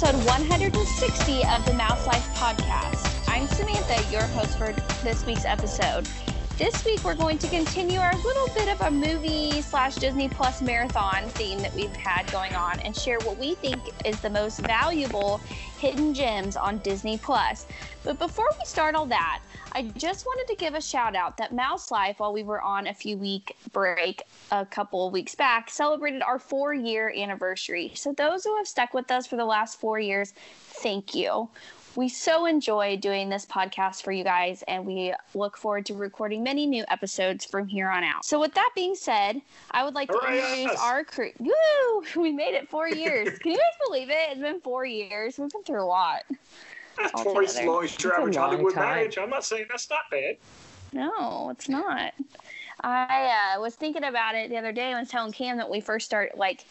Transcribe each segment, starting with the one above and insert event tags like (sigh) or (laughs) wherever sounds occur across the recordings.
episode 160 of the Mouse Life podcast. I'm Samantha, your host for this week's episode. This week, we're going to continue our little bit of a movie slash Disney Plus marathon theme that we've had going on and share what we think is the most valuable hidden gems on Disney Plus. But before we start all that, I just wanted to give a shout out that Mouse Life, while we were on a few week break a couple of weeks back, celebrated our four year anniversary. So, those who have stuck with us for the last four years, thank you. We so enjoy doing this podcast for you guys, and we look forward to recording many new episodes from here on out. So, with that being said, I would like to Hooray, introduce us. our crew. Woo! (laughs) We made it four years. Can you guys believe it? It's been four years. We've been through a lot. That's all twice as long as your average Hollywood time. marriage. I'm not saying that's not bad. No, it's not. I uh, was thinking about it the other day. I was telling Cam that we first started, like,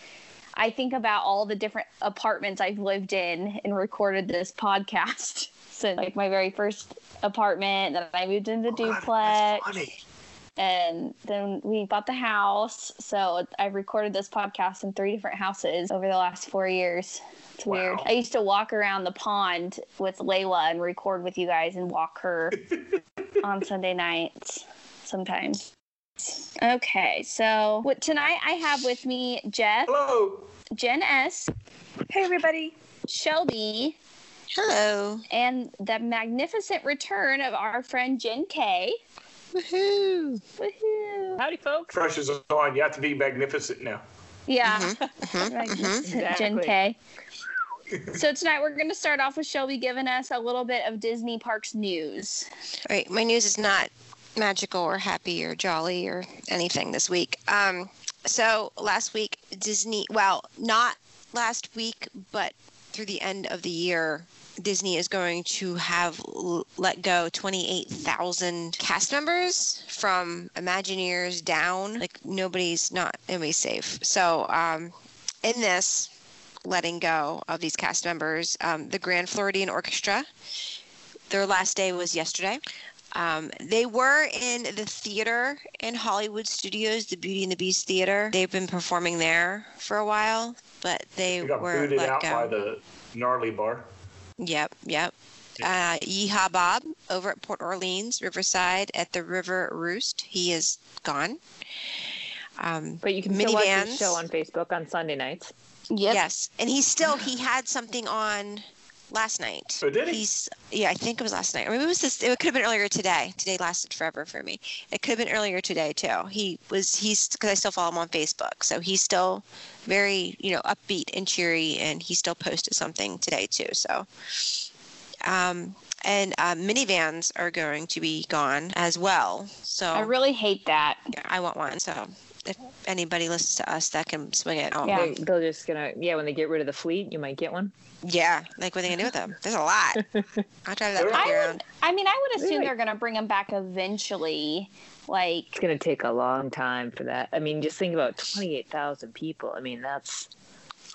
I think about all the different apartments I've lived in and recorded this podcast. (laughs) So, like, my very first apartment, then I moved into Oh, God, duplex, and then we bought the house. So, I've recorded this podcast in three different houses over the last four years. It's weird. I used to walk around the pond with Layla and record with you guys and walk her (laughs) on Sunday nights sometimes. Okay, so what tonight I have with me Jeff, Hello. Jen S, Hey, everybody. Shelby, Hello. and the magnificent return of our friend Jen K. Woohoo. Woohoo! Howdy, folks. Fresh is on. You have to be magnificent now. Yeah, Mhm, magnificent Jen K. So tonight we're going to start off with Shelby giving us a little bit of Disney Parks news. All right, my news is not magical or happy or jolly or anything this week. Um, so last week, Disney, well, not last week, but through the end of the year, Disney is going to have l- let go 28,000 cast members from Imagineers down. Like nobody's not anybody's safe. So um, in this letting go of these cast members, um, the Grand Floridian Orchestra, their last day was yesterday. Um, they were in the theater in Hollywood Studios, the Beauty and the Beast theater. They've been performing there for a while, but they You got were booted let out go. by the gnarly bar. Yep, yep. Uh, Yeehaw Bob over at Port Orleans, Riverside at the River Roost. He is gone. Um, But you can still watch the show on Facebook on Sunday nights. Yep. Yes, and he's still he had something on last night. Oh, did he? He's yeah, I think it was last night. Or maybe it was this. It could have been earlier today. Today lasted forever for me. It could have been earlier today too. He was he's because I still follow him on Facebook, so he's still very you know upbeat and cheery, and he still posted something today too. So, um, and uh, minivans are going to be gone as well. So I really hate that. yeah, I want one. So if anybody listens to us that can swing it, I'll, Yeah. They, they're just gonna yeah. When they get rid of the fleet, you might get one. Yeah, like what are they gonna do with them? There's a lot. I'll drive that I puppy around. would. I mean, I would assume Really? they're going to bring them back eventually. Like, It's gonna take a long time for that. I mean, just think about twenty-eight thousand people. I mean, that's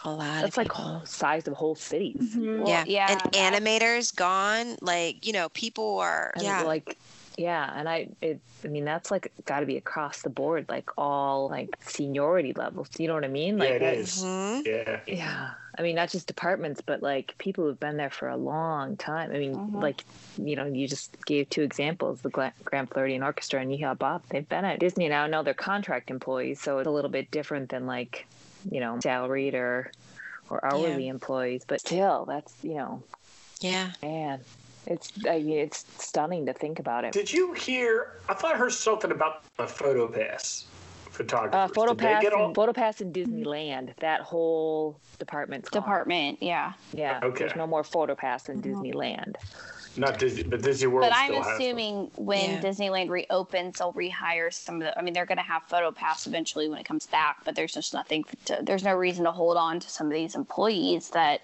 A lot. that's of like people. whole size of whole cities. Mm-hmm. well, yeah, yeah, and that- animators gone. Like you know, people are. And yeah, like yeah, and I it I mean that's like got to be across the board, like all like seniority levels. You know what I mean? Yeah, Like it that- is. Mhm. Yeah. Yeah. I mean, not just departments, but like people who've been there for a long time. I mean, Mhm. like, you know, you just gave two examples the Gla- Grand Floridian Orchestra and Yeehaw Bob. They've been at Disney now. No, they're contract employees, so it's a little bit different than like, you know, salaried or or hourly employees. But still, that's, you know, yeah. man, it's, I mean, it's stunning to think about it. Did you hear? I thought I heard something about a photo pass photographers. Uh, photo pass, all? photo pass in Disneyland. That whole department's gone. department. Yeah, Yeah, Okay. there's no more photo pass in. Disneyland. Not Disney, but Disney World but I'm still has them. assuming when Yeah. Disneyland reopens, they'll rehire some of the. I mean, they're going to have photo pass eventually when it comes back, but there's just nothing. To, there's no reason to hold on to some of these employees that,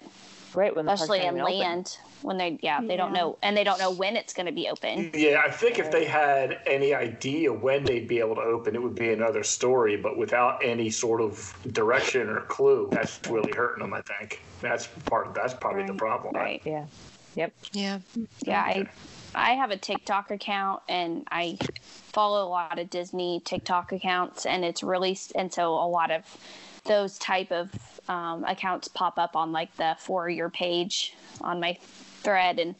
Right when the park's especially not in even open. Land, when they yeah they don't know and they don't know when it's going to be open. Yeah, I think if they had any idea when they'd be able to open, it would be another story. But without any sort of direction or clue, that's really hurting them. I think that's part. That's probably the problem. Right. Yeah. Yep. Yeah. Yeah, I I have a TikTok account and I follow a lot of Disney TikTok accounts and it's really and so a lot of those type of um, accounts pop up on like the for your page on my thread and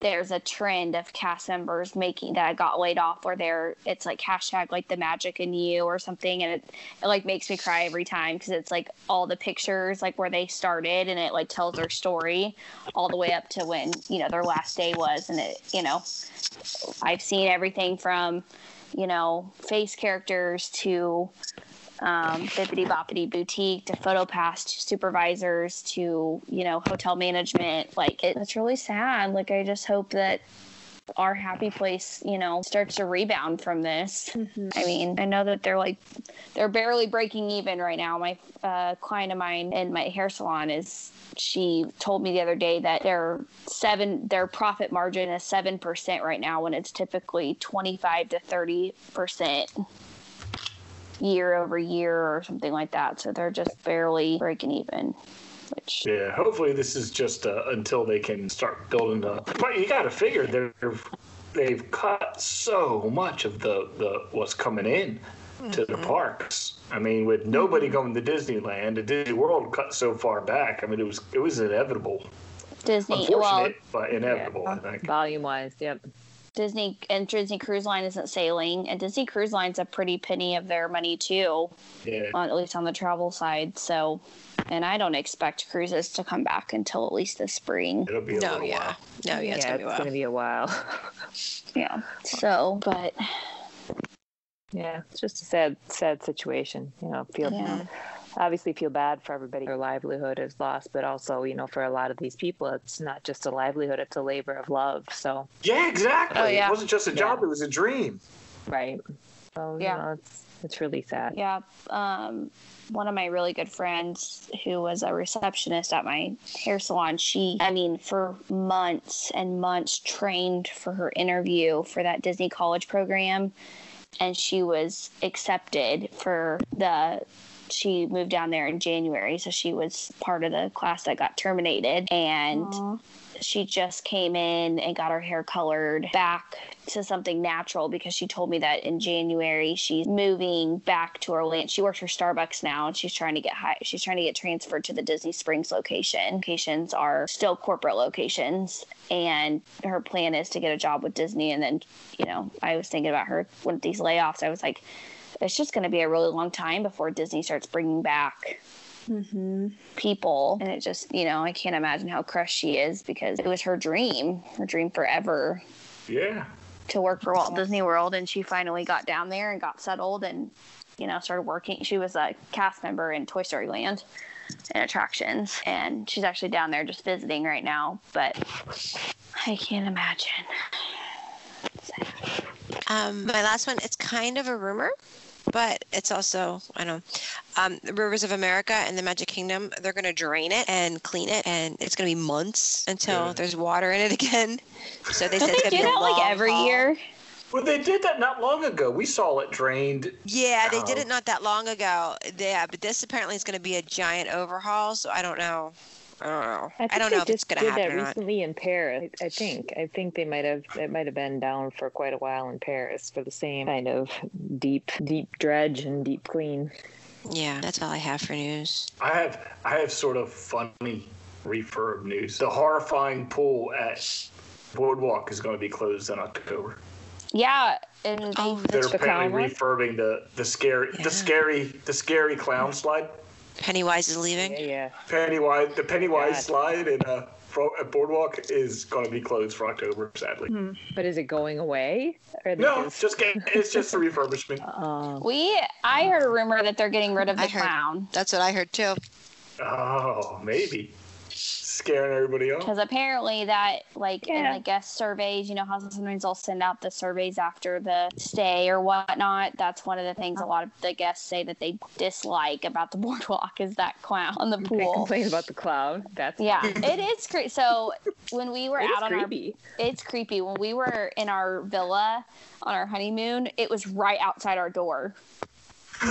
there's a trend of cast members making that got laid off or they're it's like hashtag like the magic in you or something and it, it like makes me cry every time because it's like all the pictures like where they started and it like tells their story all the way up to when you know their last day was and it you know i've seen everything from you know face characters to um, Bippity Boppity Boutique to PhotoPass to supervisors to, you know, hotel management. Like, it, it's really sad. Like, I just hope that our happy place, you know, starts to rebound from this. Mm-hmm. I mean, I know that they're like, they're barely breaking even right now. My uh, client of mine in my hair salon is, she told me the other day that their seven, their profit margin is 7% right now when it's typically 25 to 30% year over year or something like that. So they're just barely breaking even. Which yeah, hopefully this is just uh, until they can start building up. But you got to figure they're they've cut so much of the the what's coming in mm-hmm. to the mm-hmm. parks. I mean, with nobody mm-hmm. going to Disneyland, the Disney World cut so far back. I mean, it was it was inevitable. Disney, Unfortunate, well, but inevitable. Yeah, I think volume wise, yep. Disney and Disney Cruise Line isn't sailing, and Disney Cruise Line's a pretty penny of their money too. Yeah. On, at least on the travel side. So, and I don't expect cruises to come back until at least the spring. It'll be a no, little yeah, while. no, yeah, it's, yeah, gonna, it's gonna be a while. (laughs) yeah. So, but yeah, it's just a sad, sad situation. You know, feel yeah obviously feel bad for everybody. Their livelihood is lost but also you know for a lot of these people it's not just a livelihood it's a labor of love so. Yeah exactly. Oh, yeah. it wasn't just a job yeah. it was a dream. Right. So yeah. you know, it's it's really sad. Yeah um one of my really good friends who was a receptionist at my hair salon she i mean for months and months trained for her interview for that disney college program and she was accepted for the she moved down there in January, so she was part of the class that got terminated. And Aww. she just came in and got her hair colored back to something natural because she told me that in January she's moving back to Orlando. She works for Starbucks now, and she's trying to get high. She's trying to get transferred to the Disney Springs location. Locations are still corporate locations, and her plan is to get a job with Disney. And then, you know, I was thinking about her with these layoffs. I was like it's just going to be a really long time before Disney starts bringing back mm-hmm. people. And it just, you know, I can't imagine how crushed she is because it was her dream, her dream forever. Yeah. To work for Walt Disney World. And she finally got down there and got settled and, you know, started working. She was a cast member in Toy Story Land and attractions. And she's actually down there just visiting right now. But I can't imagine. Um, my last one, it's kind of a rumor, but it's also I don't know. Um, the Rivers of America and the Magic Kingdom, they're going to drain it and clean it, and it's going to be months until yeah. there's water in it (laughs) again. So they don't said they do that like every haul. year. Well, they did that not long ago. We saw it drained. Yeah, they did it not that long ago. Yeah, but this apparently is going to be a giant overhaul. So I don't know. I don't know. I, I don't know if it's going to happen. Did that recently in Paris. I, I think. I think they might have. It might have been down for quite a while in Paris for the same kind of deep, deep dredge and deep clean. Yeah, that's all I have for news. I have. I have sort of funny refurb news. The horrifying pool at Boardwalk is going to be closed in October. Yeah, and oh, they're apparently refurbing the the scary yeah. the scary the scary clown slide. Pennywise is leaving. Yeah, yeah. Pennywise, the Pennywise God. slide in uh, Boardwalk is going to be closed for October, sadly. Hmm. But is it going away? no, just... just get, it's just a refurbishment. (laughs) Uh, we, I heard a rumor that they're getting rid of the clown. That's what I heard too. Oh, maybe scaring everybody off. Because apparently that, like, yeah. in the guest surveys, you know how sometimes they'll send out the surveys after the stay or whatnot. That's one of the things a lot of the guests say that they dislike about the (laughs) boardwalk is that clown on the pool. They complain about the clown. That's yeah, it is creepy. So when we were (laughs) out on creepy. our, it's creepy. When we were in our villa on our honeymoon, it was right outside our door. (laughs) so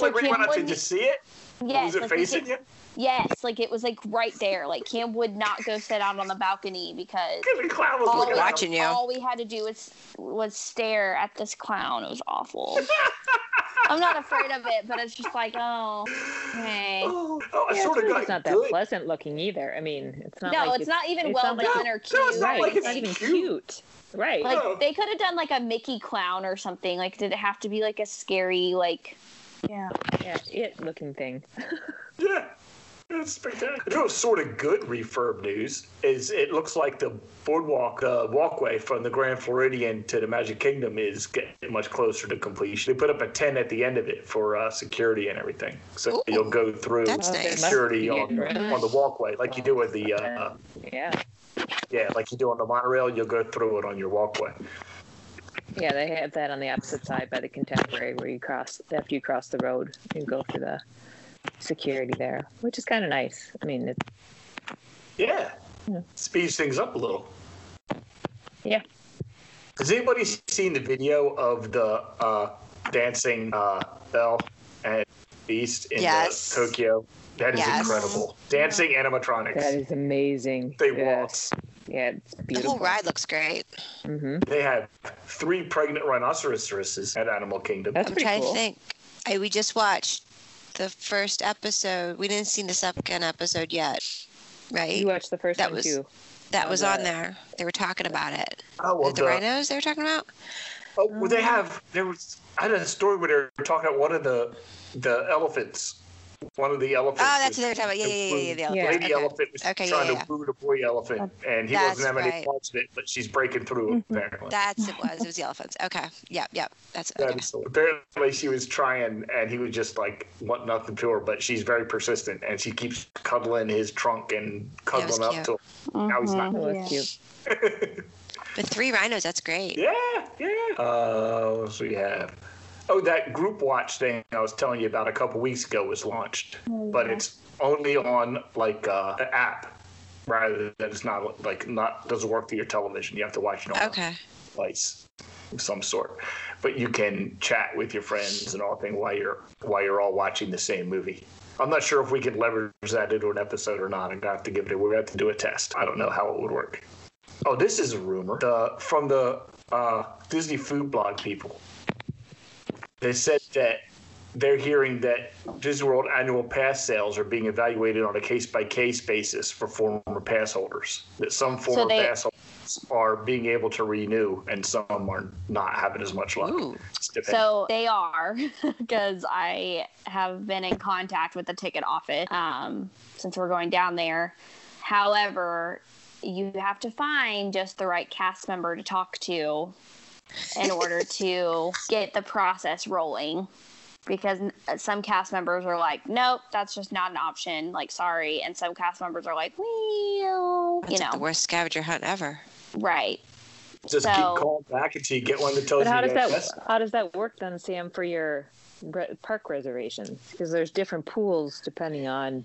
Wait, when you went out to just see it? Yes. Was it like facing you? Yes, like it was like right there. Like Cam would not go sit out on the balcony because the clown was all we, watching you. All we had to do was was stare at this clown. It was awful. (laughs) I'm not afraid of it, but it's just like, oh, okay. Oh, oh, I Yeah, sort of it's got not that good. pleasant looking either. I mean, it's not no, like it's, not even it's well not like done it- or no, cute. it's not right. like it's not even cute. cute. Right. Like No. they could have done like a Mickey clown or something. Like, did it have to be like a scary like? Yeah. yeah, it looking thing. (laughs) Yeah. It's spectacular. You know, sort of good refurb news is it looks like the boardwalk, the walkway from the Grand Floridian to the Magic Kingdom is getting much closer to completion. They put up a tent at the end of it for uh, security and everything, so Ooh, you'll go through that's nice. security on, on the walkway like you do with the uh, Yeah. yeah, like you do on the monorail. You'll go through it on your walkway. Yeah, they have that on the opposite side by the contemporary where you cross after you cross the road, you go through the security there, which is kind of nice. I mean, it, Yeah, Yeah. speeds things up a little. Yeah. Has anybody seen the video of the uh, dancing uh, Belle and Beast in Yes. the Tokyo? That is Yes. incredible. Dancing animatronics. that is amazing. they yes. walk. Yeah, it's The whole ride looks great. hmm They have three pregnant rhinoceroses at Animal Kingdom. That's I'm trying cool. to think. I, we just watched the first episode. We didn't see the second episode yet, right? You watched the first That one was- too. that was the- on there. They were talking about it. oh, well, the, the, rhinos they were talking about? oh, well, they have. There was. I had a story where they were talking about one of the the elephants. One of the elephants. Oh, that's was- what they were talking about. Yeah, yeah, yeah, yeah. The Yeah. elephant. lady Okay. elephant was Okay, trying yeah, to yeah. woo the boy elephant, and he That's doesn't have any right. parts of it, but she's breaking through it, apparently. That's it was. It was the elephants. Okay. Yep, yep. That's okay. is so- apparently she was trying, and he was just like want nothing to her, but she's very persistent, and she keeps cuddling his trunk and cuddling up to him. Now he's not. That was Yeah. cute. (laughs) But three rhinos, that's great. Yeah, yeah. Uh, what else we have? Oh, that group watch thing I was telling you about a couple weeks ago was launched, but it's only on like uh, an app rather than it's not like not doesn't work through your television. You have to watch it on Okay. a device of some sort. But you can chat with your friends and all thing while you're while you're all watching the same movie. I'm not sure if we can leverage that into an episode or not. I'm gonna have to give it. Gonna have to do a test. I don't know how it would work. Oh, this is a rumor the, from the uh, Disney food blog people. They said that they're hearing that Disney World annual pass sales are being evaluated on a case by case basis for former pass holders. That some former they- pass holders are being able to renew and some are not having as much luck. Ooh. So they are, (laughs) because I have been in contact with the ticket office um, since we're going down there. However, you have to find just the right cast member to talk to in (laughs) order to get the process rolling. Because uh, some cast members are like, nope, that's just not an option. Like, sorry. And some cast members are like, well, That's you like know, the worst scavenger hunt ever. right. Just so- keep calling back until you get one that tells But how you does that yes. how does that work then, Sam, for your re- park reservations? Because there's different pools depending on.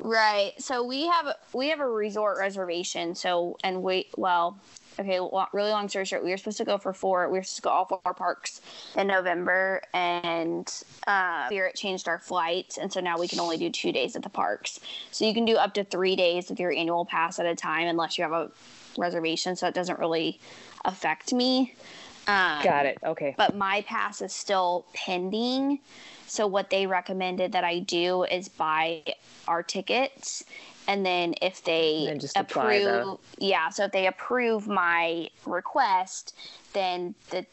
Right. So we have we have a resort reservation. So and we well, okay. Really long story short, we were supposed to go for four. We were supposed to go all four parks in November, and uh, Spirit changed our flights, and so now we can only do two days at the parks. So you can do up to three days with your annual pass at a time, unless you have a reservation. So it doesn't really affect me. Um, Got it. Okay. but my pass is still pending. So what they recommended that I do is buy our tickets and then if they then approve yeah, so if they approve my request, then the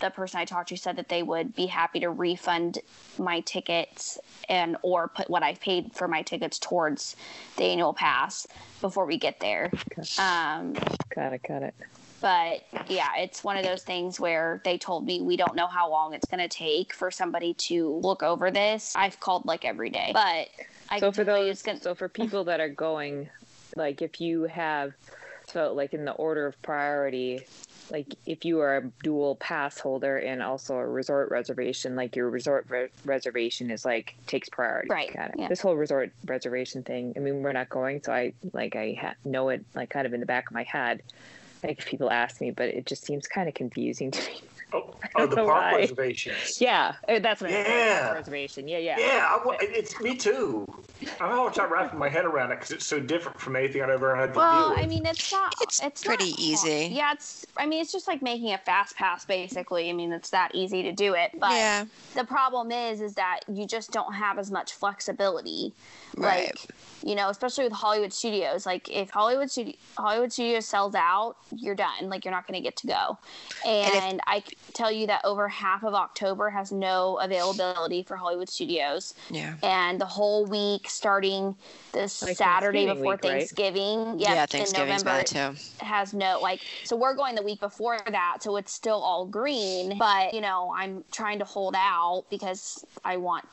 the person I talked to said that they would be happy to refund my tickets and or put what I've paid for my tickets towards the annual pass before we get there. Um, Got it. Got it. But yeah, it's one of those things where they told me we don't know how long it's going to take for somebody to look over this. I've called like every day, but I so for those gonna, so for people that are going like if you have so like in the order of priority like if you are a dual pass holder and also a resort reservation like your resort re- reservation is like takes priority Right, Got it. yeah. this whole resort reservation thing i mean we're not going so i like i ha- know it like kind of in the back of my head like people ask me but it just seems kind of confusing to me (laughs) Oh, oh the park why. reservations. yeah uh, that's what I meant, Yeah. reservation yeah yeah Yeah, I, it's me too. I'm having time wrapping my head around it because it's so different from anything I've ever had to Well, deal with. I mean, it's not. It's It's, pretty not easy. Yeah, it's. I mean, it's just like making a fast pass, basically. I mean, it's that easy to do it. But yeah, the problem is, is that you just don't have as much flexibility. right. Like, you know, especially with Hollywood studios. Like, if Hollywood studio Hollywood Studios sells out, you're done. Like, you're not going to get to go. And And, if- I tell you that over half of October has no availability for Hollywood studios yeah. and the whole week starting this Like Saturday Thanksgiving before week, right? Thanksgiving. Yeah, Thanksgiving's in November bad too. has no like so we're going the week before that so it's still all green but you know i'm trying to hold out because i want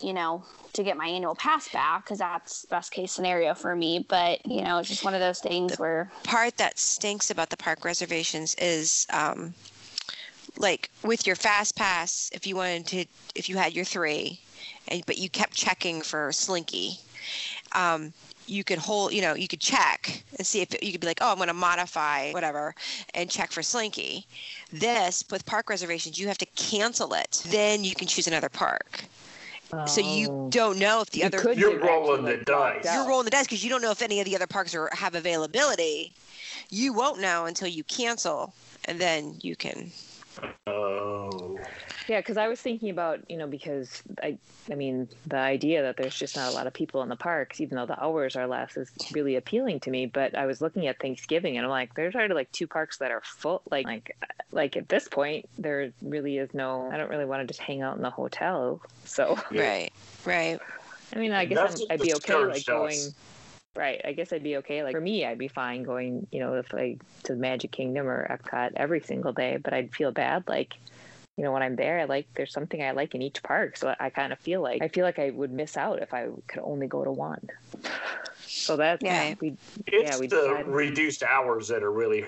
you know to get my annual pass back because that's best case scenario for me but you know it's just one of those things where part that stinks about the park reservations is um, like with your fast pass if you wanted to if you had your three and but you kept checking for slinky um, you could hold you know you could check and see if you could be like oh i'm going to modify whatever and check for slinky this with park reservations you have to cancel it then you can choose another park so you Oh. don't know if the You other could You're rolling the dice. you're rolling the dice because you don't know if any of the other parks are have availability. You won't know until you cancel, and then you can. Oh. Yeah, because I was thinking about, you know, because I, I mean, the idea that there's just not a lot of people in the parks, even though the hours are less, is really appealing to me. But I was looking at Thanksgiving, and I'm like, there's already like two parks that are full. Like, like, like at this point, there really is no. I don't really want to just hang out in the hotel. So, Yeah. Right, right. I mean, I guess I'm, I'd be okay like going. us. Going. Right, I guess I'd be okay. Like for me, I'd be fine going, you know, if I to the Magic Kingdom or Epcot every single day. But I'd feel bad, like, you know, when I'm there, I like there's something I like in each park. So I kind of feel like I feel like I would miss out if I could only go to one. So that's Yeah. we It's yeah we the decided. reduced hours that are really.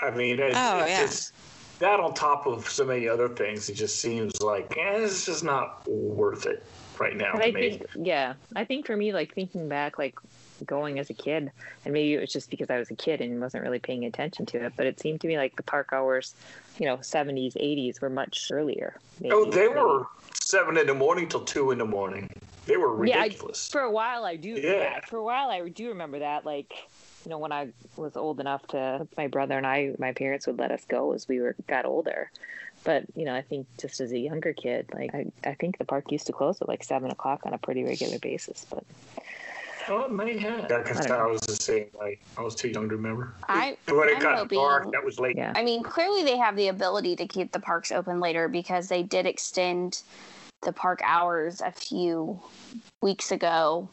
I mean, it, Oh, it's yeah. just that on top of so many other things, it just seems like eh, it's just not worth it right now But to I me. think, yeah, I think for me, like thinking back, like going as a kid, and maybe it was just because I was a kid and wasn't really paying attention to it, but it seemed to me like the park hours, you know, 70s, 80s were much earlier. oh, they were seven in the morning till two in the morning. They were Yeah, I- ridiculous. For a while, I do. Yeah. Yeah. For a while, I do remember that. Like, you know, when I was old enough to, my brother and I, my parents would let us go as we were got older. But you know, I think just as a younger kid, like I, I think the park used to close at like seven o'clock on a pretty regular basis. But oh, it may have. Yeah, because I I was the same. Like I was too young to remember. I- when it I'm got hoping- dark, that was late. yeah, I mean, clearly they have the ability to keep the parks open later because they did extend the park hours a few weeks ago.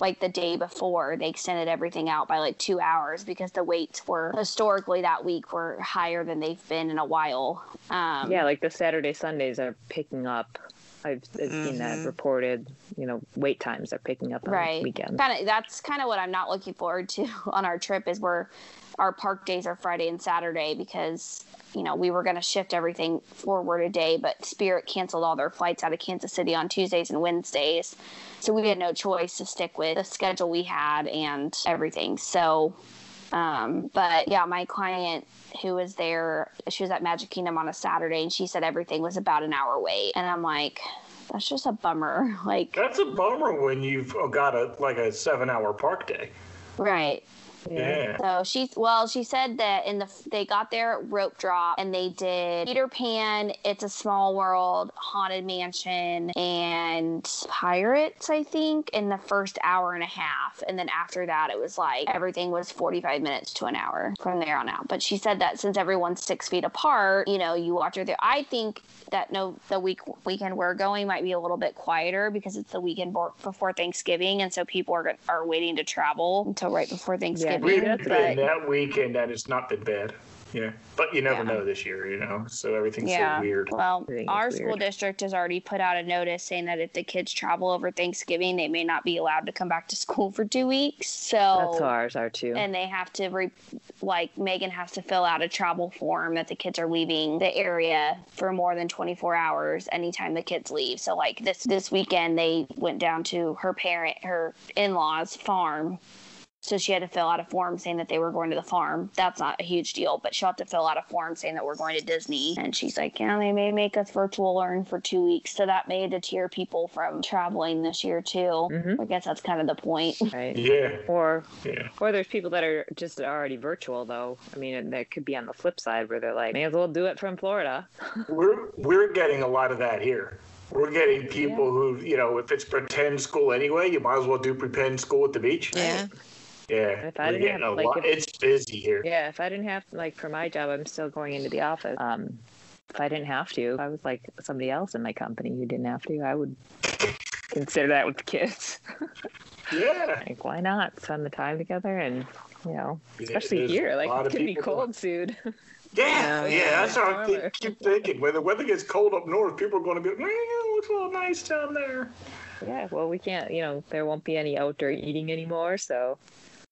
Like the day before, they extended everything out by like two hours because the waits were historically that week were higher than they've been in a while. Um, yeah, like the Saturday Sundays are picking up. I've, I've seen that Mhm. reported. You know, wait times are picking up on right weekends. kind of that's kind of what i'm not looking forward to (laughs) on our trip is where our park days are friday and saturday because you know we were going to shift everything forward a day but spirit canceled all their flights out of kansas city on tuesdays and wednesdays so we had no choice to stick with the schedule we had and everything so um, but yeah my client who was there she was at magic kingdom on a saturday and she said everything was about an hour wait and i'm like that's just a bummer (laughs) like That's a bummer when you've got a like a seven-hour park day. Right Yeah. So she, well, she said that in the they got their rope drop and they did Peter Pan, It's a Small World, Haunted Mansion, and Pirates, I think, in the first hour and a half, and then after that, it was like everything was forty five minutes to an hour from there on out. But she said that since everyone's six feet apart, you know, you watch her there. I think that no, the week weekend we're going might be a little bit quieter because it's the weekend before Thanksgiving, and so people are are waiting to travel until right before Thanksgiving. We've that's been but that weekend and it's not been bad. Yeah. But you never Yeah. know this year, you know. So everything's yeah. so weird. Well, Everything is our school district has already put out a notice saying that if the kids travel over Thanksgiving, they may not be allowed to come back to school for two weeks. So That's how ours are too. and they have to re- like megan has to fill out a travel form that the kids are leaving the area for more than 24 hours anytime the kids leave so like this this weekend they went down to her parent her in-laws farm So she had to fill out a form saying that they were going to the farm. That's not a huge deal, but she'll have to fill out a form saying that we're going to Disney. And she's like, yeah, they may make us virtual learn for two weeks. So that may deter people from traveling this year too. Mhm. I guess that's kind of the point. (laughs) Right. Yeah. Or Yeah. or there's people that are just already virtual though. I mean, and that could be on the flip side where they're like, may as well do it from Florida. (laughs) We're we're getting a lot of that here. We're getting people who, you know, if it's pretend school anyway, you might as well do pretend school at the beach. Yeah. Yeah. If I didn't have, like, lot. if- It's busy here. Yeah, if I didn't have like for my job, I'm still going into the office. Um, if I didn't have to, if I was like somebody else in my company who didn't have to, I would consider that with the kids. (laughs) Yeah. like, why not spend the time together and you know, especially there's here, like it could be cold soon. (laughs) (laughs) Yeah, yeah, yeah. that's how I keep, keep thinking. When the weather gets cold up north, people are going to be like, man, it looks a little nice down there. yeah, well, we can't. You know, there won't be any outdoor eating anymore, so.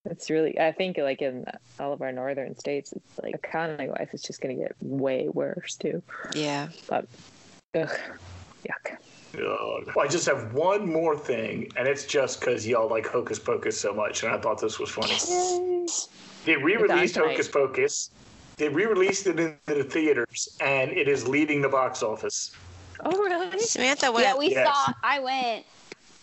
It's really, I think, like in all of our northern states, it's like economy wise, it's just going to get way worse too. Yeah. But, ugh, yuck. Ugh. Well, I just have one more thing, and it's just because y'all like Hocus Pocus so much, and I thought this was funny. They re-released. Hocus Pocus. They re-released it in the theaters, and it is leading the box office. Oh, really? Samantha went. Yeah, we Yes. saw. I went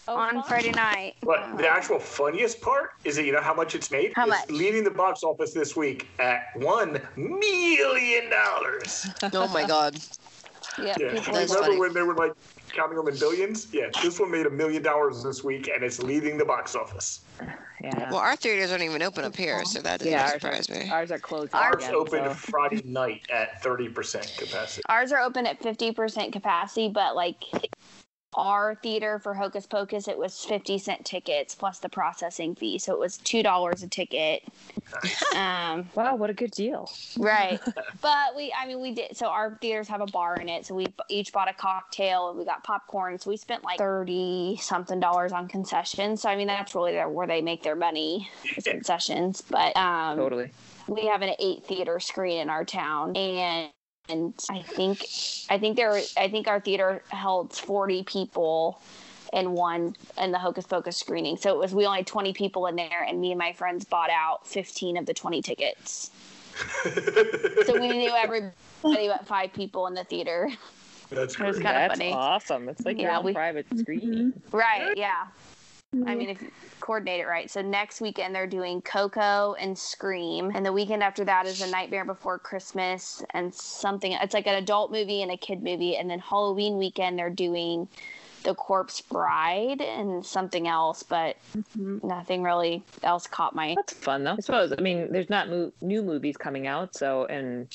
Oh, on fun. Friday night. But the actual funniest part is that you know how much it's made? How it's much? leading the box office this week at one million dollars. oh my God. (laughs) Yeah, Yeah. people That's were Remember funny. when they were like counting them in billions? Yeah, this one made a million dollars this week, and it's leading the box office. Yeah. Well, our theaters aren't even open up here, so that doesn't yeah, ours surprise are, me. ours are closed. Ours Ours again, opened so- Friday night at thirty percent capacity. Ours are open at 50% capacity, but like our theater for Hocus Pocus, it was 50 cent tickets plus the processing fee. So it was $2 a ticket. Um, Wow, what a good deal. right. (laughs) but we, I mean, we did. So our theaters have a bar in it. So we each bought a cocktail and we got popcorn. So we spent like 30 something dollars on concessions. So I mean, that's really where they make their money is (laughs) concessions. But um, Totally. we have an eight theater screen in our town and and I think I think there I think our theater held 40 people in one in the Hocus Pocus screening. So it was we only had 20 people in there and me and my friends bought out 15 of the 20 tickets. (laughs) So we knew everybody but five people in the theater. That's It was great. kinda That's funny. awesome. It's like your Yeah, own we- private mm-hmm. screening. Right, yeah. I mean, if you coordinate it right. So next weekend they're doing Coco and Scream, and the weekend after that is A Nightmare Before Christmas and something. It's like an adult movie and a kid movie, and then Halloween weekend they're doing The Corpse Bride and something else, but mm-hmm. nothing really else caught my. That's fun though. I suppose. I mean, there's not mo- new movies coming out, so and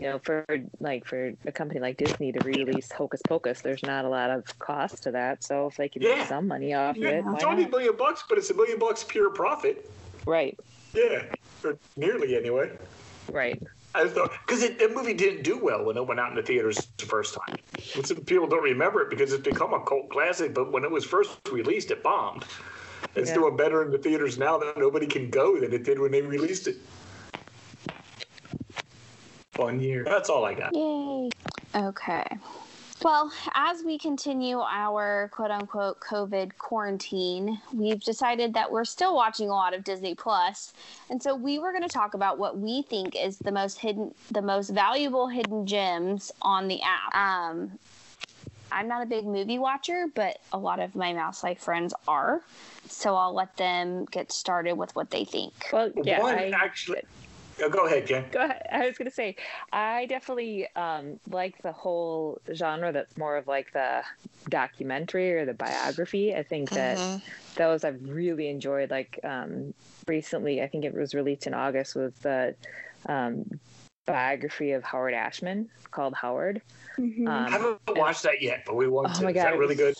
you know, for like for a company like Disney to re-release Hocus Pocus, there's not a lot of cost to that. So if they can Yeah. make some money off Yeah, it, why it's only a not? million bucks, but it's a million bucks pure profit. Right, Yeah, or nearly anyway. right. I thought because the movie didn't do well when it went out in the theaters the first time. Some people don't remember it because it's become a cult classic. But when it was first released, it bombed. It's Yeah. doing better in the theaters now that nobody can go than it did when they released it. Fun year. That's all I got. Yay. Okay. Well, as we continue our quote unquote COVID quarantine, we've decided that we're still watching a lot of Disney Plus. And so we were going to talk about what we think is the most hidden, the most valuable hidden gems on the app. Um, I'm not a big movie watcher, but a lot of my Mouse Life friends are. So I'll let them get started with what they think. Well, yeah. One I, actually. Oh, go ahead, Jen. Go ahead. I was gonna say, I definitely um, like the whole genre that's more of like the documentary or the biography. I think that Mhm. those I've really enjoyed. Like um, recently, I think it was released in August, was the um, biography of Howard Ashman called Howard. Um, I haven't watched that yet, but we want oh to. my Is god, that really good?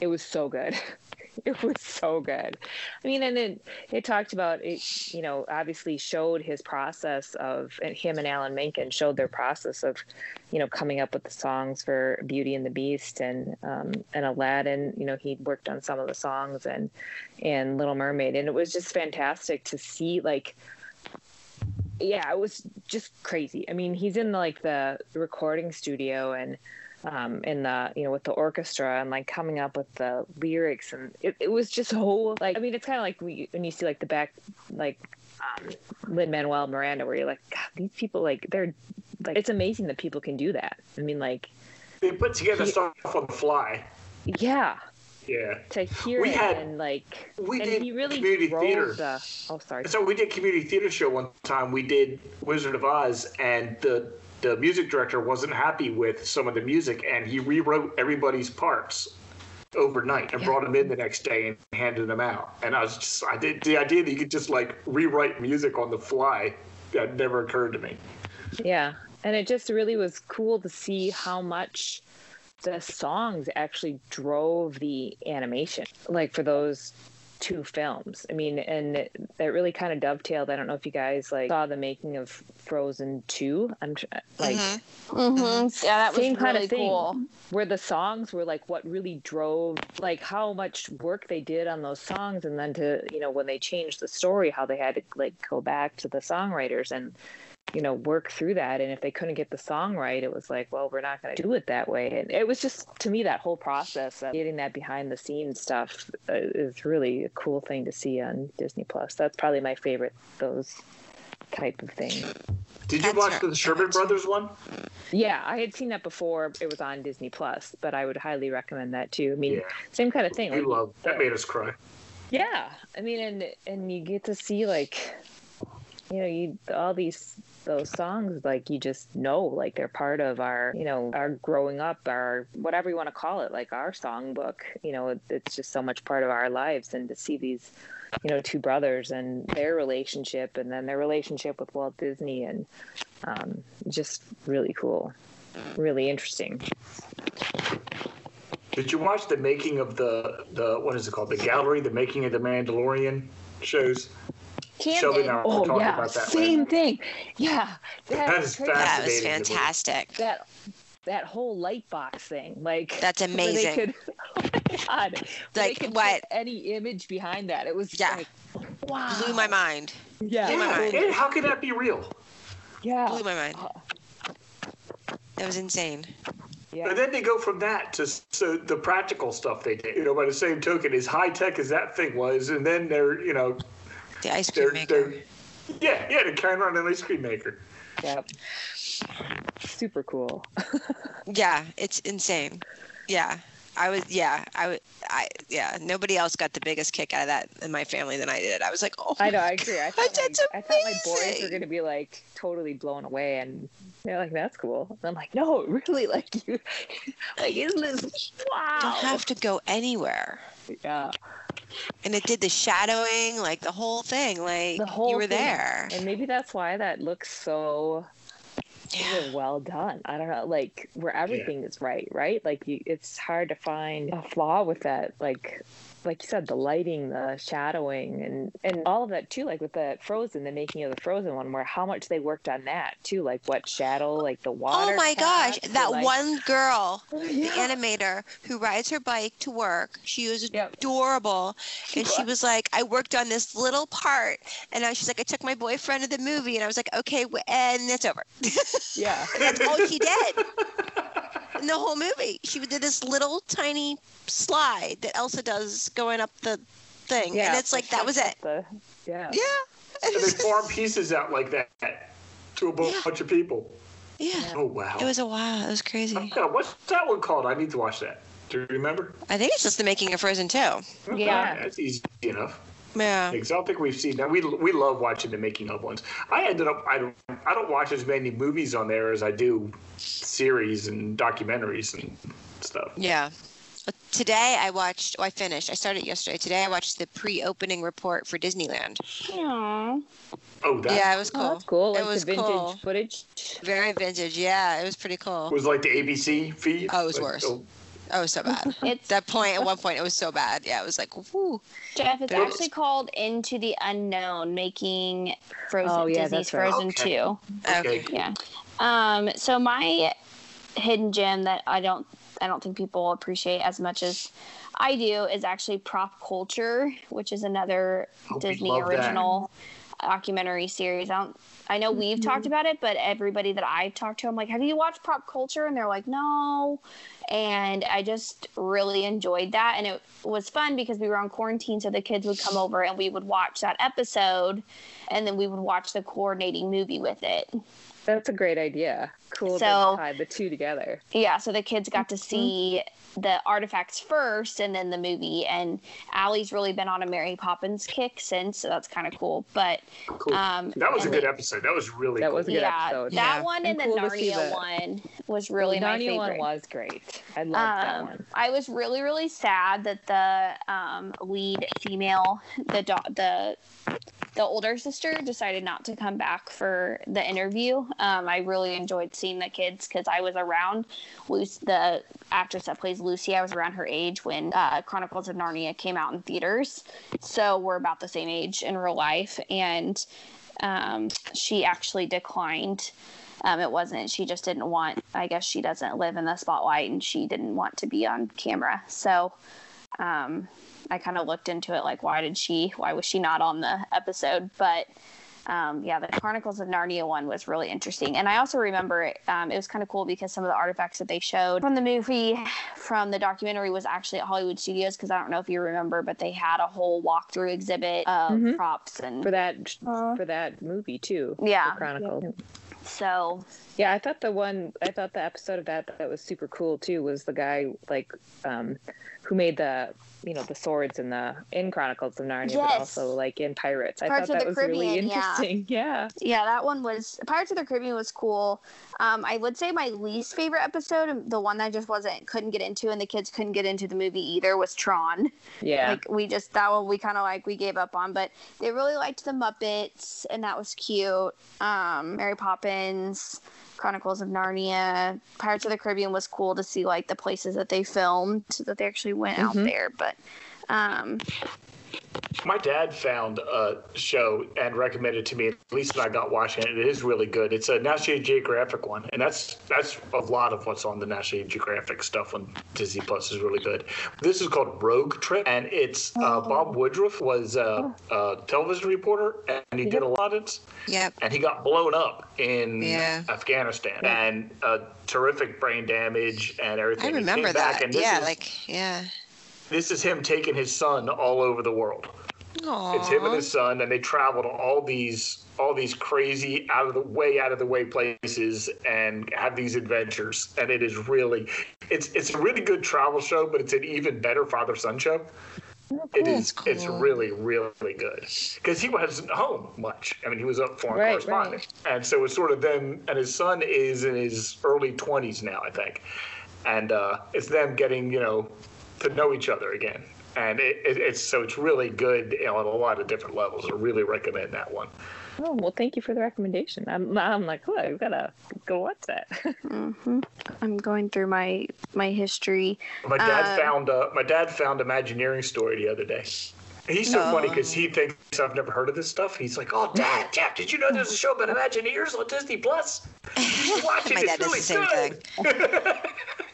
It was so good. (laughs) (laughs) It was so good. I mean, and it it talked about it. You know, obviously showed his process of and him and Alan Menken showed their process of, you know, coming up with the songs for Beauty and the Beast and um, and Aladdin. You know, he worked on some of the songs and and Little Mermaid, and it was just fantastic to see like yeah, it was just crazy. I mean, he's in like the recording studio and um, in the you know with the orchestra and like coming up with the lyrics and it, it was just so like I mean it's kind of like we, when you see like the back like um, Lin Manuel Miranda where you're like God, these people like they're like it's amazing that people can do that. I mean like They put together He- stuff on the fly. yeah Yeah. to hear We it had- and like we and did he really community theater. the oh sorry So we did community theater show one time. We did Wizard of Oz, and the the music director wasn't happy with some of the music, and he rewrote everybody's parts overnight and Yeah. brought them in the next day and handed them out. And I was just, I did the idea that you could just like rewrite music on the fly that never occurred to me. Yeah. And it just really was cool to see how much the songs actually drove the animation, like for those two films. I mean, and it, that really kind of dovetailed. I don't know if you guys like saw the making of Frozen 2. I'm tr- like Mhm. Mm-hmm. Yeah, that was same kind really of thing cool. where the songs were like what really drove like how much work they did on those songs and then to you know when they changed the story how they had to like go back to the songwriters and you know work through that and if they couldn't get the song right it was like well we're not going to do it that way and it was just to me that whole process of getting that behind the scenes stuff uh, is really a cool thing to see on disney plus that's probably my favorite those type of thing Did you That's watch right. the Sherman Brothers one? yeah i had seen that before it was on disney plus but i would highly recommend that too i mean Yeah, same kind of thing we like love that. Made us cry. yeah i mean and and you get to see like you know you all these those songs like you just know like they're part of our you know our growing up our whatever you want to call it like our songbook you know it, it's just so much part of our lives and to see these you know two brothers and their relationship and then their relationship with walt disney and um, just really cool really interesting Did you watch the making of the the what is it called? The gallery, the making of the Mandalorian shows. Shelby and I were oh talking yeah about that. same last- thing yeah That is crazy. That was Fascinating to me. fantastic. that that whole light box thing like (laughs) That's where they amazing. could, (laughs) oh my god where they Like, could what- put any image behind that it was Yeah. like wow Blew my mind. yeah Blew my mind. yeah, how could that be real? yeah Blew my mind. Oh, That was insane. yeah And then they go from that to so the practical stuff they did. You know, by the same token, as high tech as that thing was, and then they're you know The ice cream they're maker. they're yeah yeah they're carrying around an ice cream maker. Yep. Super cool. (laughs) Yeah, it's insane. Yeah. I was yeah, I would I yeah, nobody else got the biggest kick out of that in my family than I did. I was like, "Oh, I know. I agree. I thought, That's my, I thought my boys were going to be like totally blown away, and they're like, "That's cool." And I'm like, "No, (laughs) really? Like you, (laughs) like isn't this wow?" you don't have to go anywhere." yeah. And it did the shadowing, like the whole thing, like The whole you were thing. there. And maybe that's why that looks so Yeah. well done. I don't know, like where everything is right, right? Like you, it's hard to find a flaw with that. Like, like you said, the lighting, the shadowing, and and all of that too. Like with the Frozen, the making of the Frozen one, where how much they worked on that too. Like what shadow, like the oh water. Oh my gosh, that like- one girl, (laughs) oh, the Yeah. animator who rides her bike to work, she was Yep. adorable. and she was. was like, I worked on this little part. And I, she's like, I took my boyfriend to the movie. And I was like, okay, and it's over. (laughs) Yeah. That's all she did (laughs) in the whole movie. She did this little tiny slide that Elsa does going up the thing. Yeah. and it's like, that was it. The, yeah. Yeah. And they farm pieces out like that to a bu- Yeah. bunch of people. Yeah. Oh wow! It was a wow. It was crazy. Oh, yeah, what's that one called? I need to watch that. Do you remember? I think it's just the making of Frozen 2. Okay, Yeah. that's easy enough. Yeah. Because I don't think we've seen that. We we love watching the making of ones. I ended up I don't I don't watch as many movies on there as I do series and documentaries and stuff. Yeah. Today I watched, oh, I finished, I started yesterday. Today I watched the pre opening report for Disneyland. Aw. Oh, that Yeah, it was Oh, cool. that's cool. Like it was the vintage cool. footage. Very vintage. Yeah, it was pretty cool. It was like the ABC feed. Oh, it was Like, worse. oh, Oh, so bad. (laughs) It's that point, at one point, it was so bad. Yeah, it was like, whoo. Jeff. It's That was- actually called Into the Unknown, making Frozen Oh, yeah, Disney's that's right. Frozen Okay. Two. okay. Yeah. Um, so my hidden gem that I don't I don't think people appreciate as much as I do is actually prop culture, which is another Oh, Disney original. that. Documentary series. I don't. I know we've Mm-hmm. talked about it, but everybody that I've talked to, I'm like, "Have you watched Prop Culture?" And they're like, "No." And I just really enjoyed that, and it was fun because we were on quarantine, so the kids would come over and we would watch that episode, and then we would watch the coordinating movie with it. That's a great idea. Cool So- to tie the two together. Yeah, so the kids got Mm-hmm. to see the artifacts first and then the movie. And Allie's really been on a Mary Poppins kick since, so that's kind of cool. But Cool. um, that was a good the- episode. That was really That cool. was a good yeah, episode. that Yeah. one And and, cool the Narnia one was really the my Narnia favorite. one was great. I loved that Um, one. I was really, really sad that the um, lead female, the do- the the older sister, decided not to come back for the interview. Um, I really enjoyed seeing the kids because I was around Lucy, the actress that plays Lucy. I was around her age when uh, Chronicles of Narnia came out in theaters, so we're about the same age in real life. And um, she actually declined um, it wasn't she just didn't want i guess she doesn't live in the spotlight and she didn't want to be on camera so um, i kind of looked into it like why did she why was she not on the episode but um, yeah the chronicles of narnia one was really interesting and i also remember um, it was kind of cool because some of the artifacts that they showed from the movie from the documentary was actually at hollywood studios because i don't know if you remember but they had a whole walkthrough exhibit of Mhm. props and For that Uh, for that movie too. yeah The Chronicle. so Yeah, I thought the one I thought the episode of that that was super cool too was the guy like um who made the you know the swords in the in Chronicles of Narnia, but also like in Pirates. I thought of that the was really Caribbean, yeah. interesting. (laughs) Yeah. Yeah, that one was Pirates of the Caribbean was cool. Um, I would say my least favorite episode, the one that I just wasn't couldn't get into, and the kids couldn't get into the movie either, was Tron. Yeah. Like we just that one we kind of like we gave up on, but they really liked the Muppets, and that was cute. Um, Mary Poppins, Chronicles of Narnia, Pirates of the Caribbean was cool to see like the places that they filmed that they actually went out Mhm. there, but. Um, My dad found a show and recommended it to me. At least when I got watching it. It is really good. It's a National Geographic one, and that's that's a lot of what's on the National Geographic stuff on Disney Plus is really good. This is called Rogue Trip, and it's uh, Bob Woodruff was a, a television reporter, and he did a lot of it. Yep. and he got blown up in Yeah. Afghanistan and uh, terrific brain damage and everything. I He remember came back, that. and this Yeah, is, like yeah. This is him taking his son all over the world. It's him and his son, and they travel to all these all these crazy out of the way out of the way places and have these adventures. And it is really it's it's a really good travel show, but it's an even better father son show. It is That's it's cool. really really good because he wasn't home much. I mean, he was a foreign Right, correspondent, and so it's sort of them. And his son is in his early twenties now, I think, and uh, it's them getting you know to know each other again. And it, it, it's so it's really good you know, on a lot of different levels. I really recommend that one. Oh well, thank you for the recommendation. I'm I'm like, oh, I've gotta go watch that. (laughs) hmm I'm going through my my history. My dad Uh, found uh, my dad found Imagineering story the other day. He's so funny because he thinks I've never heard of this stuff. He's like, "Oh, Dad, (laughs) Dad, did you know there's a show about Imagineers on Disney Plus? You (laughs) should watch it. My it's dad does really the same good."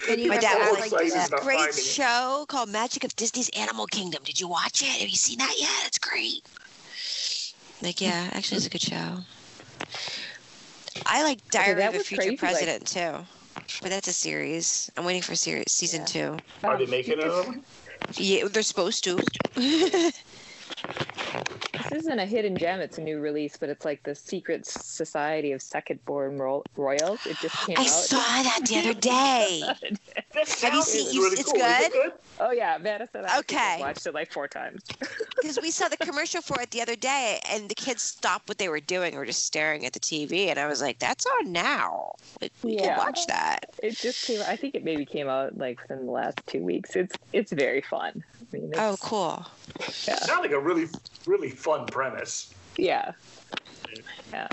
And (laughs) you My dad was like, site "There's is this great finding it." show called Magic of Disney's Animal Kingdom. Did you watch it? Have you seen that yet? It's great." Like, yeah, actually, it's a good show. I like Diary that of a Future crazy, like- President too, but that's a series. I'm waiting for series season two. Are they making another one? Yeah, they're supposed to. (laughs) This isn't a hidden gem; it's a new release, but it's like the Secret Society of Second-Born Ro- Royals. It just came I out. I saw that the (laughs) other day. (laughs) Have you seen- you- really it's cool. It good? Oh yeah, Madison. I think I've Okay. watched it like four times. (laughs) Because we saw the commercial for it the other day, and the kids stopped what they were doing, or just staring at the TV, and I was like, "That's on now. Like, we Yeah. can watch that." It just came. I think it maybe came out like within the last two weeks. It's it's very fun. I mean, it's, Oh, cool. yeah, Sounds like a really really fun premise. yeah, yeah.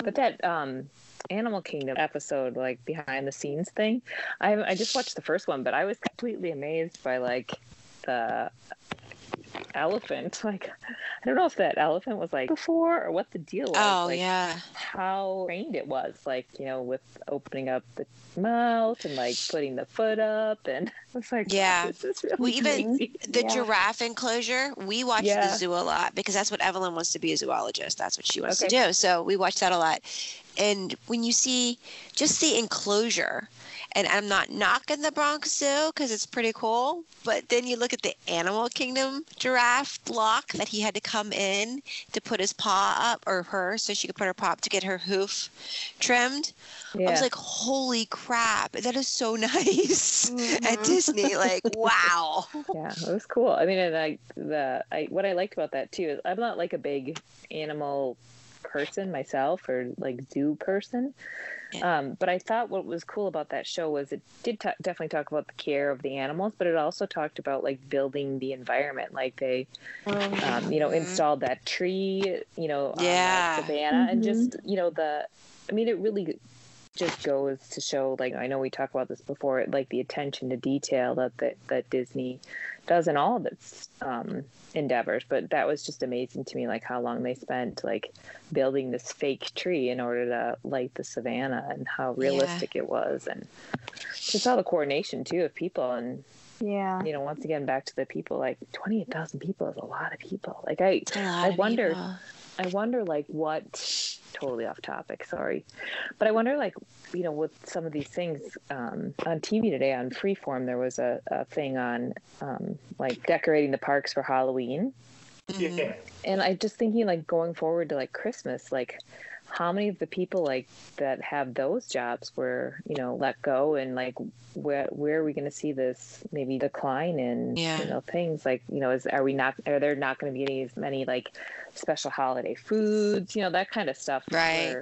But that um, Animal Kingdom episode, like behind the scenes thing, I I just watched the first one, but I was completely amazed by like the elephant. Like, I don't know if that elephant was like before or what the deal was. Oh like, yeah. How trained it was, like you know, with opening up the mouth and like putting the foot up, and (laughs) I was like, Yeah. this is really We even- crazy. The Yeah. giraffe enclosure, we watch Yeah. the zoo a lot because that's what Evelyn wants to be a zoologist. That's what she wants to do. So we watch that a lot. And when you see just the enclosure, and I'm not knocking the Bronx Zoo because it's pretty cool, but then you look at the Animal Kingdom giraffe block that he had to come in to put his paw up, or her, so she could put her paw up to get her hoof trimmed. yeah. I was like, holy crap, that is so (laughs) nice at Mhm. Disney. Like, wow. (laughs) yeah, it was cool. I mean, and I the I what I liked about that too is I'm not like a big animal person myself or like zoo person. Yeah. Um, but I thought what was cool about that show was it did ta definitely talk about the care of the animals, but it also talked about like building the environment. Like they, um, you know, Mhm. installed that tree, you know, on Yeah. the savannah, and Mhm. just you know the. I mean, it really just goes to show like I know we talked about this before like the attention to detail that that, that Disney does in all of its um, endeavors but that was just amazing to me like how long they spent like building this fake tree in order to light the savannah and how realistic it was and just all the coordination too of people and Yeah. you know once again back to the people like 28,000 people is a lot of people like I It's a lot I wonder- people. I wonder like what totally off topic, sorry. But I wonder like, you know, with some of these things um, on TV today on Freeform there was a, a thing on um, like decorating the parks for Halloween. Mhm. Yeah. And I just thinking like going forward to like Christmas, like how many of the people like that have those jobs were, you know, let go and like where where are we going to see this maybe decline in Yeah. you know things like you know is are we not are there not going to be any as many like special holiday foods you know that kind of stuff Right.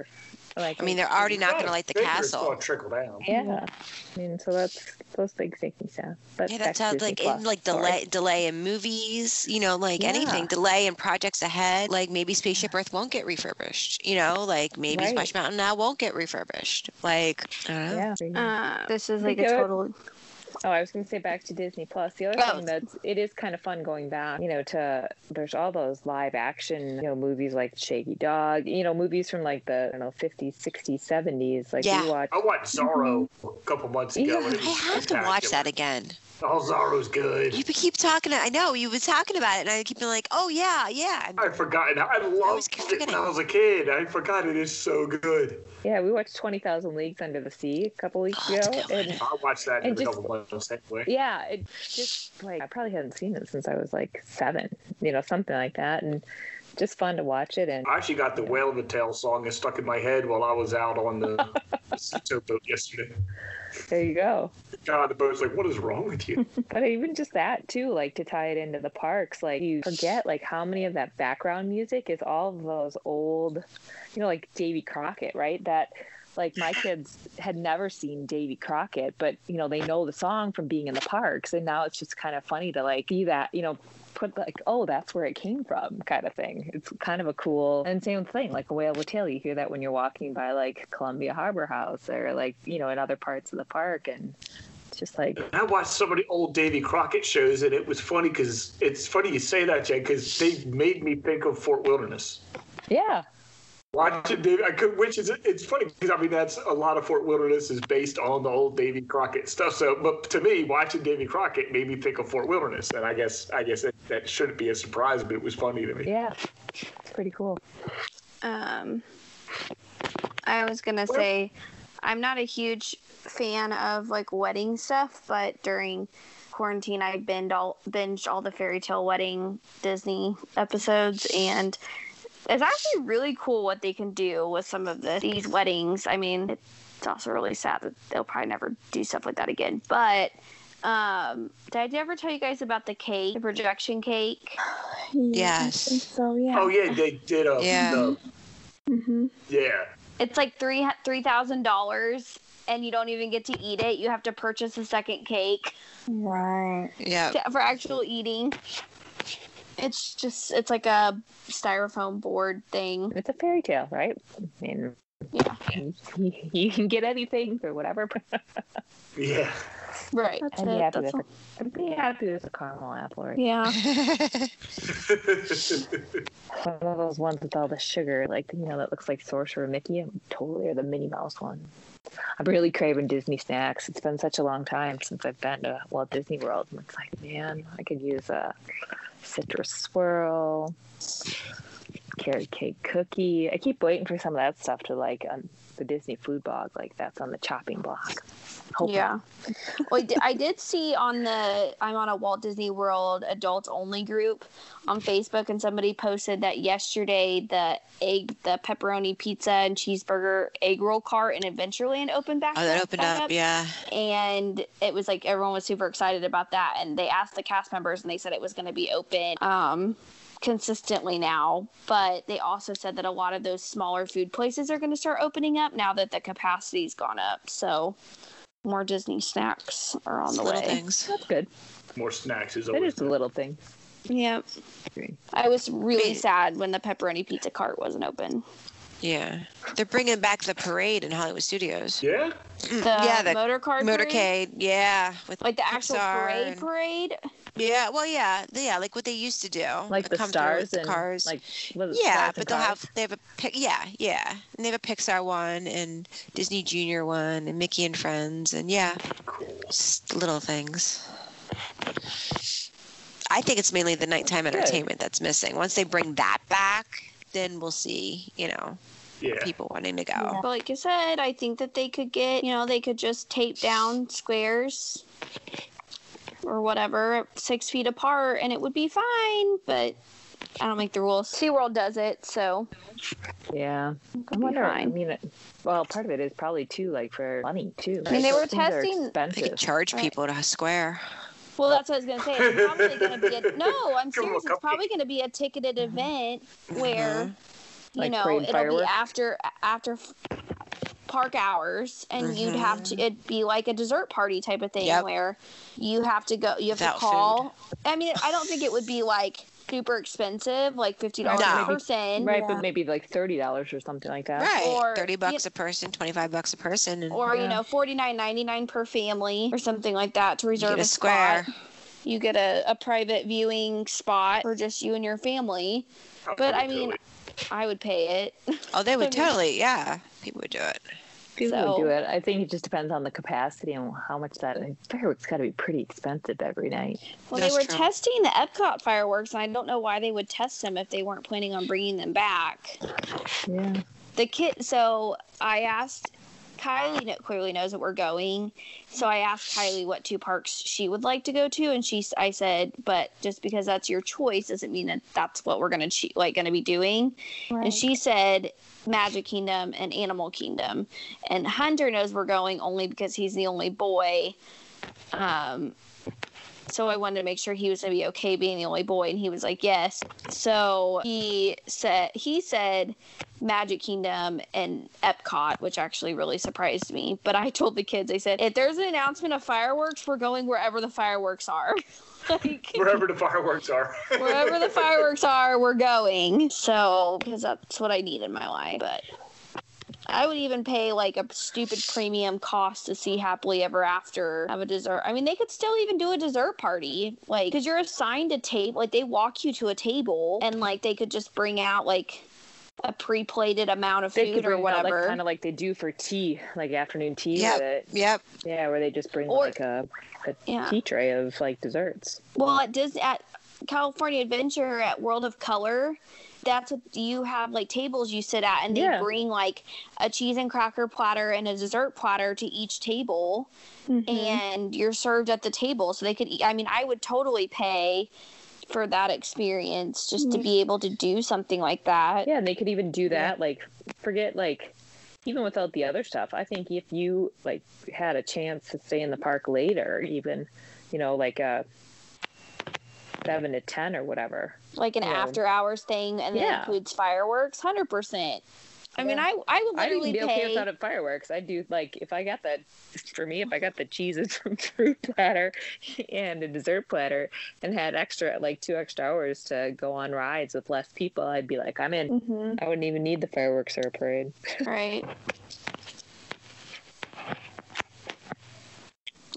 Where, like I mean, they're already not going to light the castle. going to trickle down. yeah I mean so that's those things make me sad but Yeah, back that sounds like in like Sorry. delay delay in movies, you know, like anything, delay in projects ahead. Like maybe Spaceship Earth won't get refurbished, you know, like maybe Right. Splash Mountain now won't get refurbished. Like I don't know. yeah Uh, this is like a total. Oh, I was going to say back to Disney Plus. The other Oh. thing that's it is kind of fun going back, you know, to there's all those live action, you know, movies like Shaggy Dog, you know, movies from like the I don't know 50s, 60s, 70s. Like Yeah. we watch. I watched Zorro a couple months ago. Yeah. I have to watch that again. Oh, Zorro's good. You keep talking. I know you were talking about it, and I keep being like, "Oh yeah, yeah." I'd forgotten. I was loved it when. I was a kid. I forgot it is so good. Yeah, we watched Twenty Thousand Leagues Under the Sea a couple weeks Oh, ago, and I watched that And in a just- couple months anyway. yeah, it just like I probably hadn't seen it since I was like seven, you know, something like that, and just fun to watch it. And I actually got the Whale of the Tale song is stuck in my head while I was out on the (laughs) Sito boat yesterday. There you go. God, the boat's like, what is wrong with you? (laughs) But even just that too, like to tie it into the parks, like you forget like how many of that background music is all of those old, you know, like Davy Crockett, right? That like my (laughs) kids had never seen Davy Crockett, but you know they know the song from being in the parks, and now it's just kind of funny to like see that, you know, put like, oh, that's where it came from, kind of thing. It's kind of a cool and same thing, like a whale will tell you hear that when you're walking by like Columbia Harbor House or like you know in other parts of the park, and it's just like I watched some of the old Davy Crockett shows, and it was funny because it's funny you say that, Jen, because they made me think of Fort Wilderness. yeah, Watching Davy, I could, which is it's funny because I mean that's a lot of Fort Wilderness is based on the old Davy Crockett stuff. So, but to me, watching Davy Crockett made me think of Fort Wilderness, and I guess I guess that, that shouldn't be a surprise, but it was funny to me. yeah, it's pretty cool. Um, I was gonna say, I'm not a huge fan of like wedding stuff, but during quarantine, I binged all binged all the fairy tale wedding Disney episodes, and it's actually really cool what they can do with some of the these weddings. I mean, it's also really sad that they'll probably never do stuff like that again, but. Um, did I ever tell you guys about the cake, the projection cake? (sighs) Yes. I so yeah. Oh yeah, they did a Yeah. the- hmm yeah. It's like three three thousand dollars, and you don't even get to eat it. You have to purchase a second cake Right. Yeah. to, for actual eating. It's just it's like a styrofoam board thing. It's a fairy tale, right? I mean, Yeah. You, (laughs) you can get anything for whatever. Yeah. Right. I'd be That's happy it. with a, I'd be happy with a caramel apple. Right? Yeah. (laughs) (laughs) One of those ones with all the sugar, like you know, that looks like Sorcerer Mickey. I'm totally or the Minnie Mouse one. I'm really craving Disney snacks. It's been such a long time since I've been to Walt Disney World, and it's like, man, I could use a citrus swirl, carrot cake cookie. I keep waiting for some of that stuff to like on the Disney food blog, like that's on the chopping block. Hoping. Yeah. (laughs) Well, I did, I did see on the I'm on a Walt Disney World adults only group on Facebook, and somebody posted that yesterday the egg, the pepperoni pizza and cheeseburger egg roll cart in Adventureland opened back. oh, that opened back up. Yeah. and it was like everyone was super excited about that and they asked the cast members and they said it was going to be open um consistently now but they also said that a lot of those smaller food places are going to start opening up now that the capacity's gone up so more disney snacks are on the Little way things. That's good. More snacks is It always is the little thing. yeah i was really Me- sad when the pepperoni pizza cart wasn't open Yeah. They're bringing back the parade in Hollywood Studios. Yeah. The yeah, the motor car parade? motorcade. Yeah. With like the actual Pixar parade and- parade Yeah. Well, yeah. Yeah. Like what they used to do. Like the come with stars the and cars. like what is yeah, Stars and but they'll Cars? have they have a pic. Yeah, yeah, and they have a Pixar one and Disney Junior one and Mickey and Friends and yeah, just little things. I think it's mainly the nighttime Good. entertainment that's missing. Once they bring that back, then we'll see. You know, Yeah. people wanting to go. But like I said, I think that they could get, you know, they could just tape down squares or whatever six feet apart and it would be fine. But I don't make the rules. SeaWorld does it, so Yeah. I it'll wonder. I mean, it, well, part of it is probably too like for money too. I mean, they were things are testing- They could charge Right. people to square. Well, that's what I was gonna say. It's probably gonna be a (laughs) no. I'm Give 'em serious. It's probably gonna be a ticketed mm-hmm. event mm-hmm. where you Like know it'll fireworks? be after after f- park hours, and you'd have to. Mm-hmm. It'd be like a dessert party type of thing Yep. where you have to go. You have Without to call. I mean, I don't think it would be like super expensive, like fifty dollars No. a person, right, but maybe like thirty dollars or something like that. Right, Or, thirty you- bucks a person, twenty-five bucks a person, and or you Yeah. know, forty nine ninety nine per family or something like that to you reserve get a spot. square. You get a, a private viewing spot for just you and your family. But I mean, I would pay it. Oh, they would (laughs) totally. Yeah, people would do it. People would do it. I think it just depends on the capacity and how much that. Fireworks got to be pretty expensive every night. Well, That's they were true. testing the Epcot fireworks, and I don't know why they would test them if they weren't planning on bringing them back. Yeah. The kid, so I asked Kylie. Clearly knows that we're going, so I asked Kylie what two parks she would like to go to, and she, I said, but just because that's your choice doesn't mean that that's what we're gonna che- like gonna be doing. And she said Magic Kingdom and Animal Kingdom. And Hunter knows we're going only because he's the only boy. Um, so I wanted to make sure he was gonna be okay being the only boy, and he was like, yes. So he said he said Magic Kingdom and Epcot, which actually really surprised me. But I told the kids, I said, if there's an announcement of fireworks, we're going wherever the fireworks are. (laughs) like Wherever the fireworks are. wherever the (laughs) fireworks are, we're going. So, because that's what I need in my life. But I would even pay like a stupid premium cost to see Happily Ever After have a dessert. I mean, they could still even do a dessert party, like because you're assigned a table. Like they walk you to a table, and like they could just bring out like a pre-plated amount of They food could or bring out whatever. like kind of like they do for tea, like afternoon tea. Yep. Yep. yeah, where they just bring Or- like a, a Yeah. tea tray of like desserts. Well, at Disney, at California Adventure, at World of Color, that's what you have like tables you sit at, and they Yeah. bring like a cheese and cracker platter and a dessert platter to each table, mm-hmm. and you're served at the table. So they could eat. I mean, I would totally pay for that experience just to mm-hmm. be able to do something like that. Yeah, and they could even do that. Like, forget like, even without the other stuff. I think if you like had a chance to stay in the park later, even, you know, like a seven to ten or whatever. Like an after hours thing, and then Yeah. includes fireworks. Hundred percent. I mean, I I would I'd literally be okay pay. without it fireworks. I do like if I got that for me. If I got the cheeses (laughs) from fruit platter and a dessert platter and had extra like two extra hours to go on rides with less people, I'd be like, I'm in. hmm I wouldn't even need the fireworks or a parade. Right. (laughs)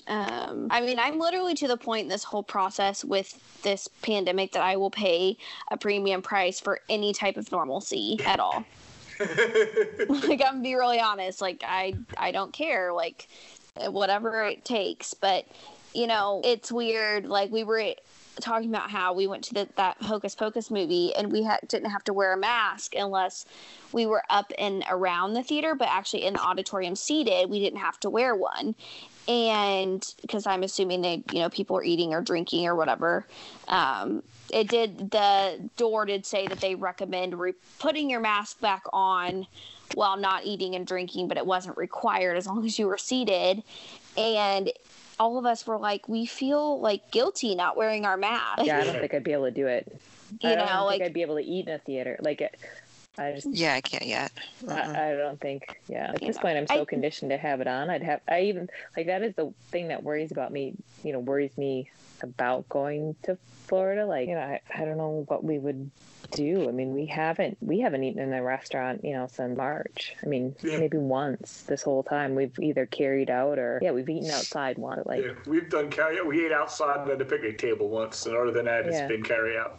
Um, I mean, I'm literally to the point in this whole process with this pandemic that I will pay a premium price for any type of normalcy at all. (laughs) like I'm gonna be really honest. Like I I don't care. Like whatever it takes. But you know, it's weird. Like we were talking about how we went to the, that Hocus Pocus movie and we ha- didn't have to wear a mask unless we were up and around the theater, but actually in the auditorium seated, we didn't have to wear one. And because I'm assuming they, you know, people are eating or drinking or whatever. Um, it did, the door did say that they recommend re- putting your mask back on while not eating and drinking, but it wasn't required as long as you were seated. And all of us were like, we feel like guilty not wearing our mask. Yeah, I don't (laughs) think I'd be able to do it. You I don't know, think like- I'd be able to eat in a theater. Like, it, I just, Yeah, I can't yet. I, I don't think. Yeah, at You this know, point, I'm so I- conditioned to have it on. I'd have. I even like that is the thing that worries about me. You know, worries me about going to Florida. Like, you know, I, I don't know what we would do. I mean, we haven't we haven't eaten in a restaurant, you know, since March. I mean, Yeah. maybe once this whole time we've either carried out or yeah, we've eaten outside one. Like, Yeah, we've done carry out. We ate outside at a picnic table once, and other than that, it's been carry out.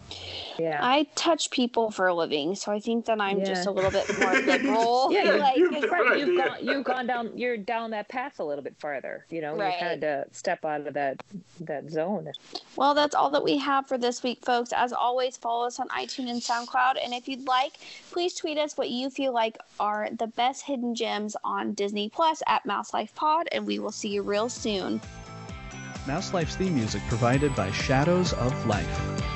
yeah. I touch people for a living, so I think that I'm just a little bit (laughs) more liberal. Yeah, you- like, you- it's- Right, you've idea. gone you've gone down you're down that path a little bit farther. You know, Right. you've had to step out of that that zone. well, that's all that we have for this week, folks. As always, follow us on iTunes and SoundCloud. And if you'd like, please tweet us what you feel like are the best hidden gems on Disney Plus at Mouse Life Pod, and we will see you real soon. Mouse Life's theme music provided by Shadows of Life.